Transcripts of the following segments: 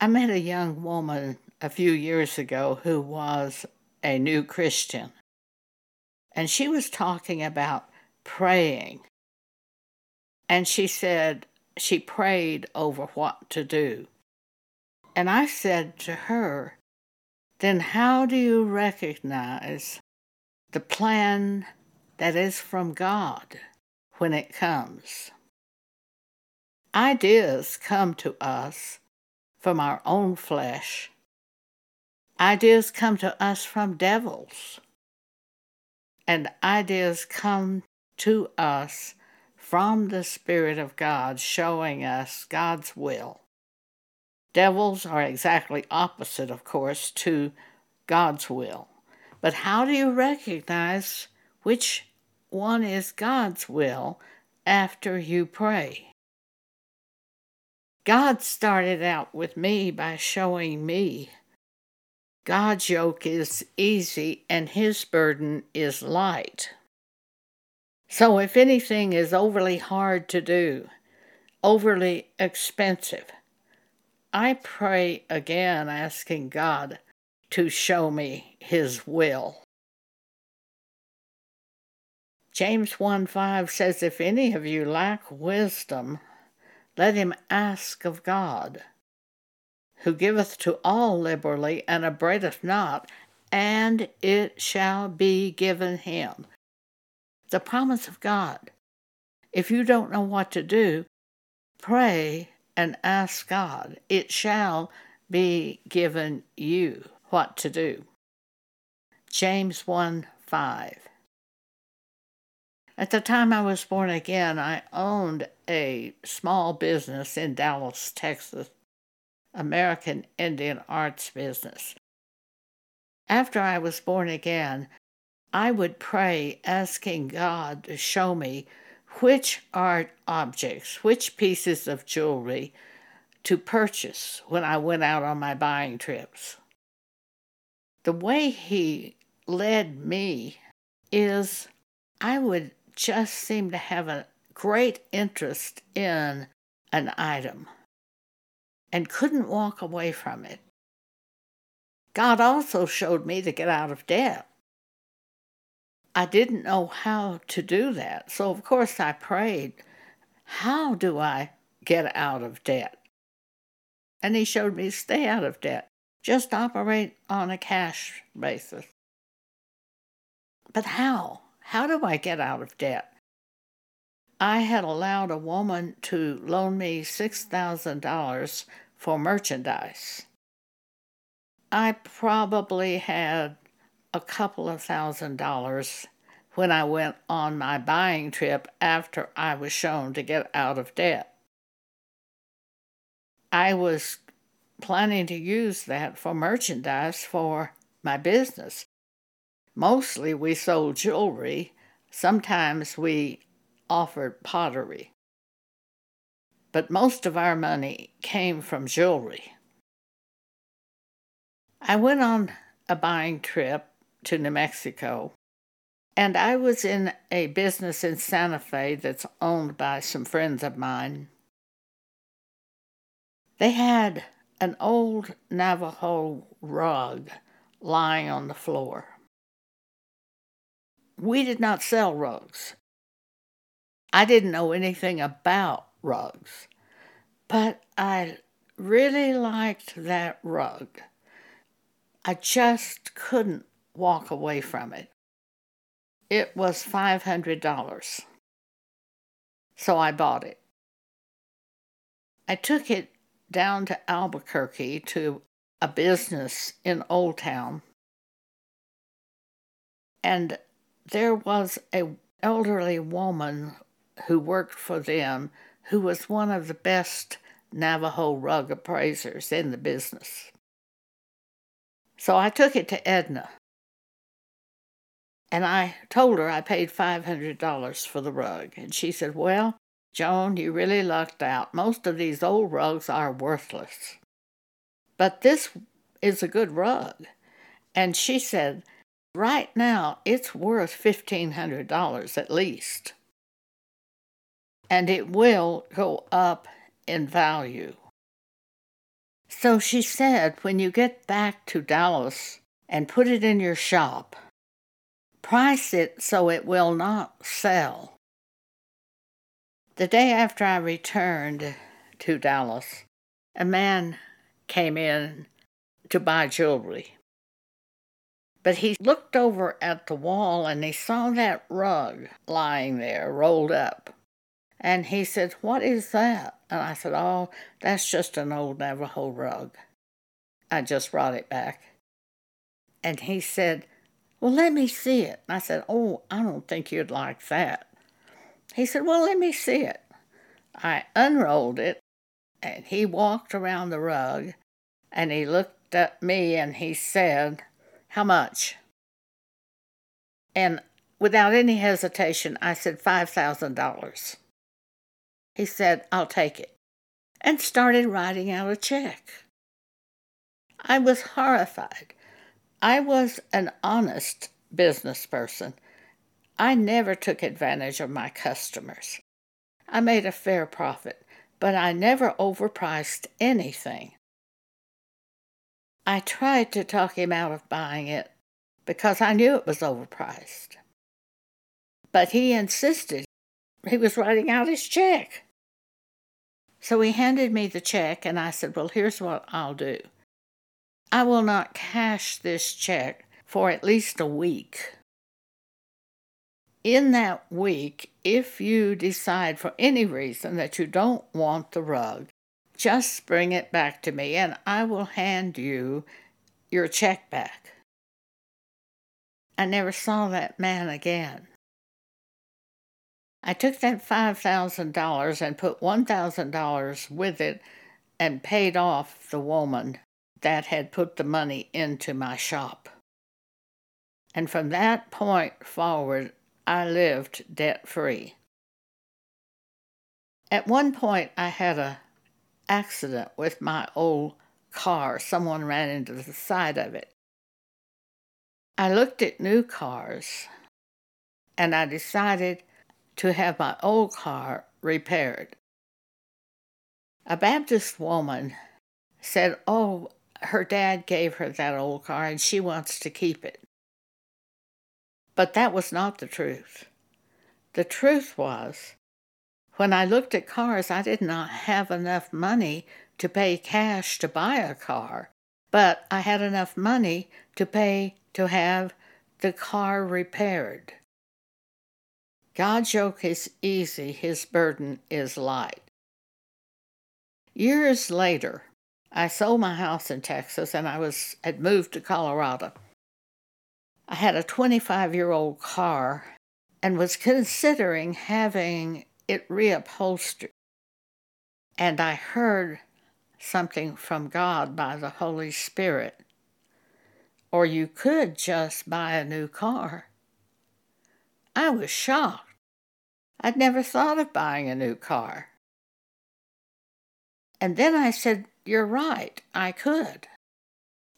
I met a young woman a few years ago who was a new Christian, and she was talking about praying. And she said she prayed over what to do. And I said to her, then how do you recognize the plan that is from God when it comes? Ideas come to us from our own flesh. Ideas come to us from devils. And ideas come to us from the Spirit of God, showing us God's will. Devils are exactly opposite, of course, to God's will. But how do you recognize which one is God's will after you pray? God started out with me by showing me God's yoke is easy and his burden is light. So if anything is overly hard to do, overly expensive, I pray again asking God to show me his will. James 1 5 says, If any of you lack wisdom, let him ask of God, who giveth to all liberally and upbraideth not, and it shall be given him. The promise of God. If you don't know what to do, pray and ask God. It shall be given you what to do. James 1 5. At the time I was born again, I owned a small business in Dallas, Texas, American Indian arts business. After I was born again, I would pray asking God to show me which art objects, which pieces of jewelry to purchase when I went out on my buying trips. The way He led me is I would just seem to have a great interest in an item and couldn't walk away from it. God also showed me to get out of debt. I didn't know how to do that, so of course I prayed, How do I get out of debt? And He showed me stay out of debt, just operate on a cash basis. But how? How do I get out of debt? I had allowed a woman to loan me $6,000 for merchandise. I probably had a couple of thousand dollars when I went on my buying trip after I was shown to get out of debt. I was planning to use that for merchandise for my business. Mostly we sold jewelry. Sometimes we offered pottery. But most of our money came from jewelry. I went on a buying trip to New Mexico, and I was in a business in Santa Fe that's owned by some friends of mine. They had an old Navajo rug lying on the floor. We did not sell rugs. I didn't know anything about rugs, but I really liked that rug. I just couldn't walk away from it. It was $500. So I bought it. I took it down to Albuquerque to a business in Old Town. And there was a elderly woman who worked for them who was one of the best Navajo rug appraisers in the business. So I took it to Edna. And I told her I paid $500 for the rug. And she said, Well, Joan, you really lucked out. Most of these old rugs are worthless. But this is a good rug. And she said, Right now, it's worth $1,500 at least. And it will go up in value. So she said, when you get back to Dallas and put it in your shop, price it so it will not sell. The day after I returned to Dallas, a man came in to buy jewelry. But he looked over at the wall and he saw that rug lying there, rolled up. And he said, What is that? And I said, Oh, that's just an old Navajo rug. I just brought it back. And he said, Well, let me see it. And I said, Oh, I don't think you'd like that. He said, Well, let me see it. I unrolled it, and he walked around the rug, and he looked at me and he said, How much? And without any hesitation, I said, $5,000. He said, I'll take it, and started writing out a check. I was horrified. I was an honest business person. I never took advantage of my customers. I made a fair profit, but I never overpriced anything. I tried to talk him out of buying it because I knew it was overpriced. But he insisted he was writing out his check. So he handed me the check, and I said, Well, here's what I'll do I will not cash this check for at least a week. In that week, if you decide for any reason that you don't want the rug, just bring it back to me and I will hand you your check back. I never saw that man again. I took that $5,000 and put $1,000 with it and paid off the woman that had put the money into my shop. And from that point forward, I lived debt free. At one point, I had a accident with my old car. Someone ran into the side of it. I looked at new cars and I decided to have my old car repaired. A Baptist woman said, Oh, her dad gave her that old car and she wants to keep it. But that was not the truth. The truth was when I looked at cars, I did not have enough money to pay cash to buy a car, but I had enough money to pay to have the car repaired. God's yoke is easy, his burden is light. Years later, I sold my house in Texas and I was had moved to Colorado. I had a 25 year old car and was considering having it reupholstered. And I heard something from God by the Holy Spirit. Or you could just buy a new car. I was shocked. I'd never thought of buying a new car. And then I said, You're right, I could.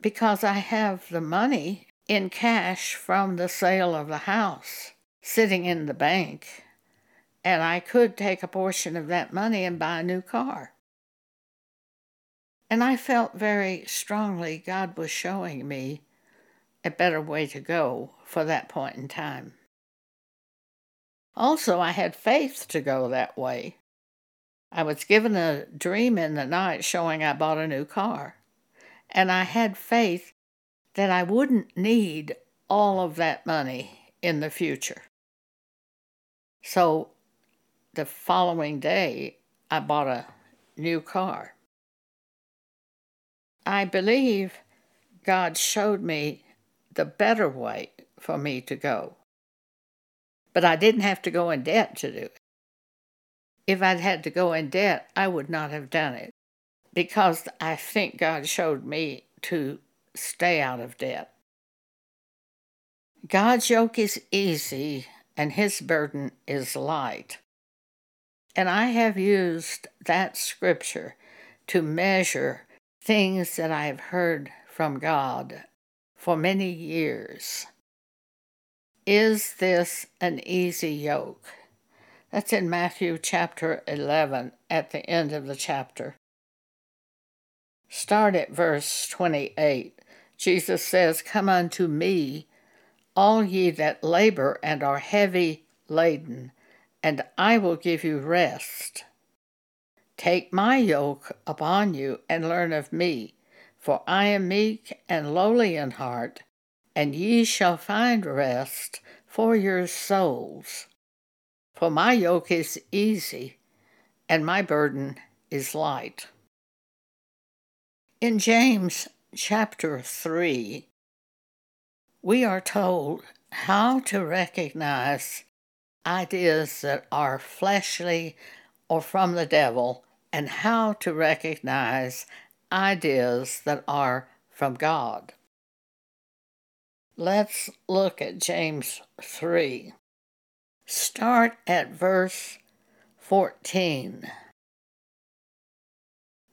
Because I have the money in cash from the sale of the house sitting in the bank and I could take a portion of that money and buy a new car. And I felt very strongly God was showing me a better way to go for that point in time. Also, I had faith to go that way. I was given a dream in the night showing I bought a new car, and I had faith that I wouldn't need all of that money in the future. So the following day, I bought a new car. I believe God showed me the better way for me to go. But I didn't have to go in debt to do it. If I'd had to go in debt, I would not have done it because I think God showed me to stay out of debt. God's yoke is easy and his burden is light. And I have used that scripture to measure things that I have heard from God for many years. Is this an easy yoke? That's in Matthew chapter 11 at the end of the chapter. Start at verse 28. Jesus says, Come unto me, all ye that labor and are heavy laden, and I will give you rest. Take my yoke upon you and learn of me, for I am meek and lowly in heart, and ye shall find rest for your souls. For my yoke is easy, and my burden is light. In James chapter 3, we are told how to recognize ideas that are fleshly or from the devil and how to recognize ideas that are from God. Let's look at James 3. Start at verse 14.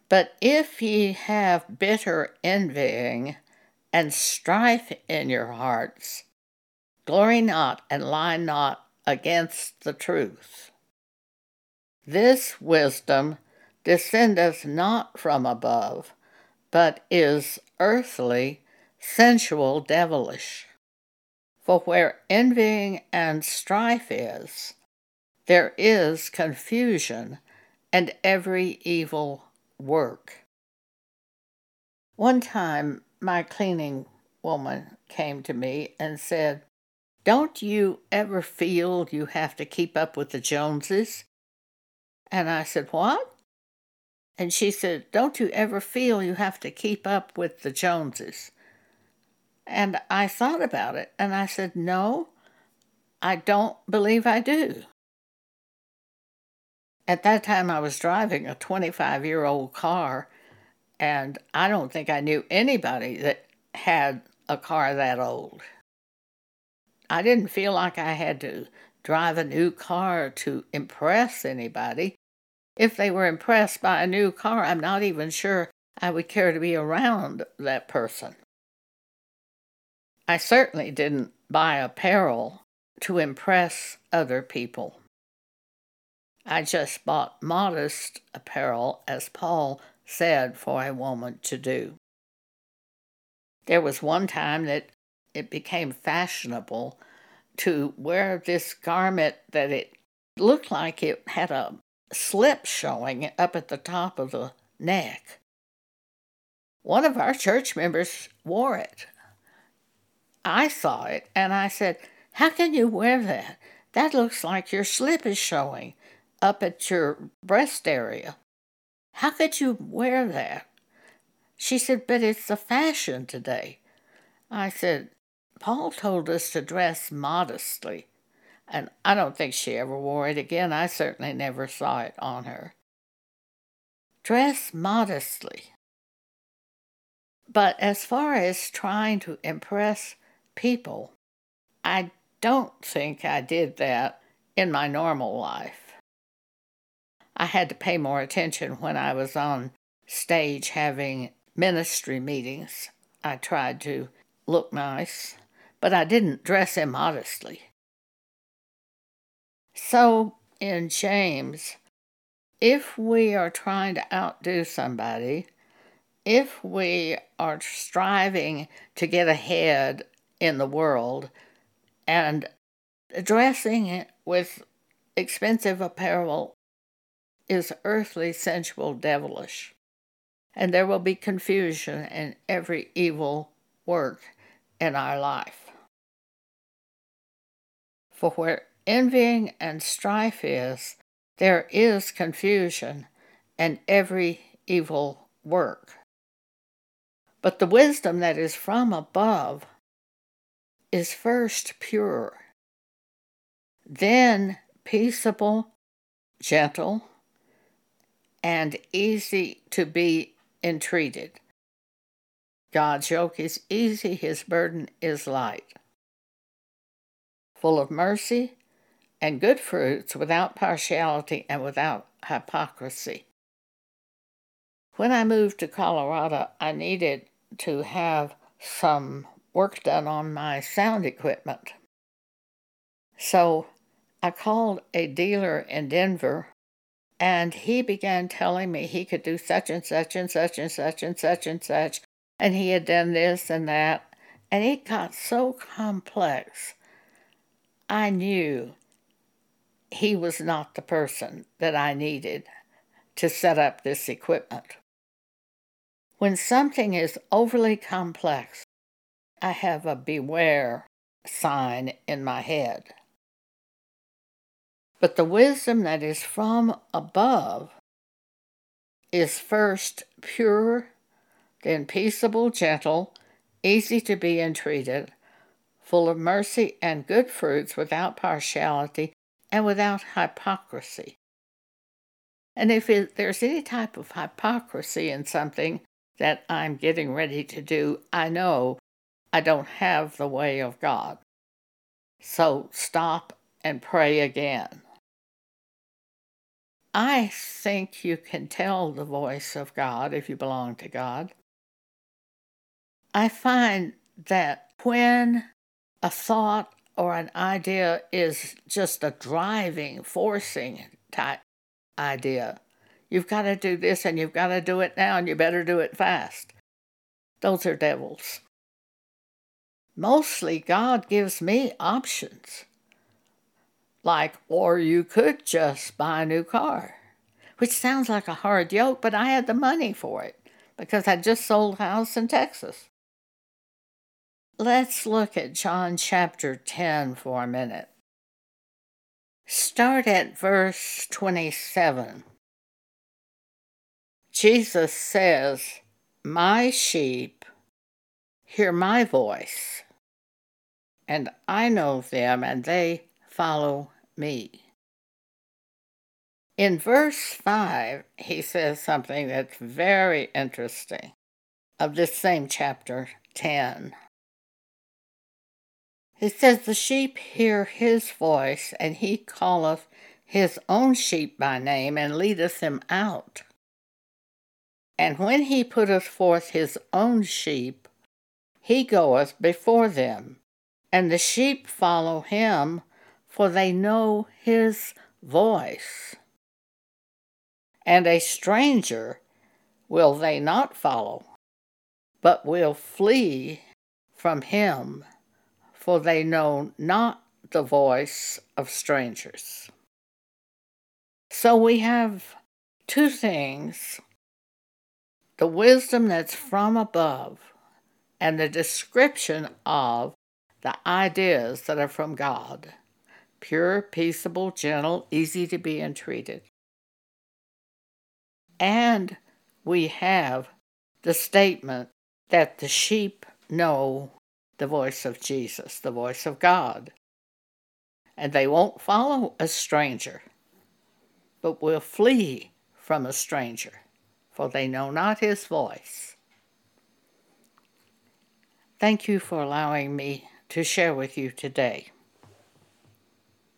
But if ye have bitter envying and strife in your hearts, glory not and lie not against the truth. This wisdom descendeth not from above, but is earthly, sensual, devilish. For where envying and strife is, there is confusion and every evil work. One time, my cleaning woman came to me and said, Don't you ever feel you have to keep up with the Joneses? And I said, What? And she said, Don't you ever feel you have to keep up with the Joneses? And I thought about it and I said, No, I don't believe I do. At that time, I was driving a 25 year old car, and I don't think I knew anybody that had a car that old. I didn't feel like I had to drive a new car to impress anybody. If they were impressed by a new car, I'm not even sure I would care to be around that person. I certainly didn't buy apparel to impress other people. I just bought modest apparel, as Paul said for a woman to do. There was one time that it became fashionable to wear this garment that it looked like it had a slip showing up at the top of the neck. One of our church members wore it. I saw it and I said, How can you wear that? That looks like your slip is showing up at your breast area. How could you wear that? She said, But it's the fashion today. I said, Paul told us to dress modestly, and I don't think she ever wore it again. I certainly never saw it on her. Dress modestly. But as far as trying to impress people, I don't think I did that in my normal life. I had to pay more attention when I was on stage having ministry meetings. I tried to look nice, but I didn't dress immodestly. So, in James, if we are trying to outdo somebody, if we are striving to get ahead in the world and dressing with expensive apparel is earthly, sensual, devilish, and there will be confusion in every evil work in our life. For where envying and strife is, there is confusion and every evil work. But the wisdom that is from above is first pure, then peaceable, gentle, and easy to be entreated. God's yoke is easy, his burden is light. Full of mercy and good fruits, without partiality and without hypocrisy. When I moved to Colorado, I needed to have some work done on my sound equipment. So I called a dealer in Denver And he began telling me he could do such and such and such and such and such and such. And he had done this and that. And it got so complex. I knew he was not the person that I needed to set up this equipment. When something is overly complex, I have a beware sign in my head. But the wisdom that is from above is first pure, then peaceable, gentle, easy to be entreated, full of mercy and good fruits, without partiality and without hypocrisy. And if it, there's any type of hypocrisy in something that I'm getting ready to do, I know I don't have the way of God. So stop and pray again. I think you can tell the voice of God if you belong to God. I find that when a thought or an idea is just a driving, forcing type idea, you've got to do this and you've got to do it now and you better do it fast. Those are devils. Mostly, God gives me options. Like, or you could just buy a new car, which sounds like a hard yoke, but I had the money for it because I just sold a house in Texas. Let's look at John chapter 10 for a minute. Start at verse 27. Jesus says, My sheep hear my voice, and I know them, and they follow me. In verse 5, he says something that's very interesting of this same chapter 10. He says, The sheep hear his voice, and he calleth his own sheep by name, and leadeth them out. And when he putteth forth his own sheep, he goeth before them, and the sheep follow him, for they know his voice. And a stranger will they not follow, but will flee from him, for they know not the voice of strangers. So we have two things the wisdom that's from above and the description of the ideas that are from God pure, peaceable, gentle, easy to be entreated. And we have the statement that the sheep know the voice of Jesus, the voice of God, and they won't follow a stranger, but will flee from a stranger, for they know not his voice. Thank you for allowing me to share with you today.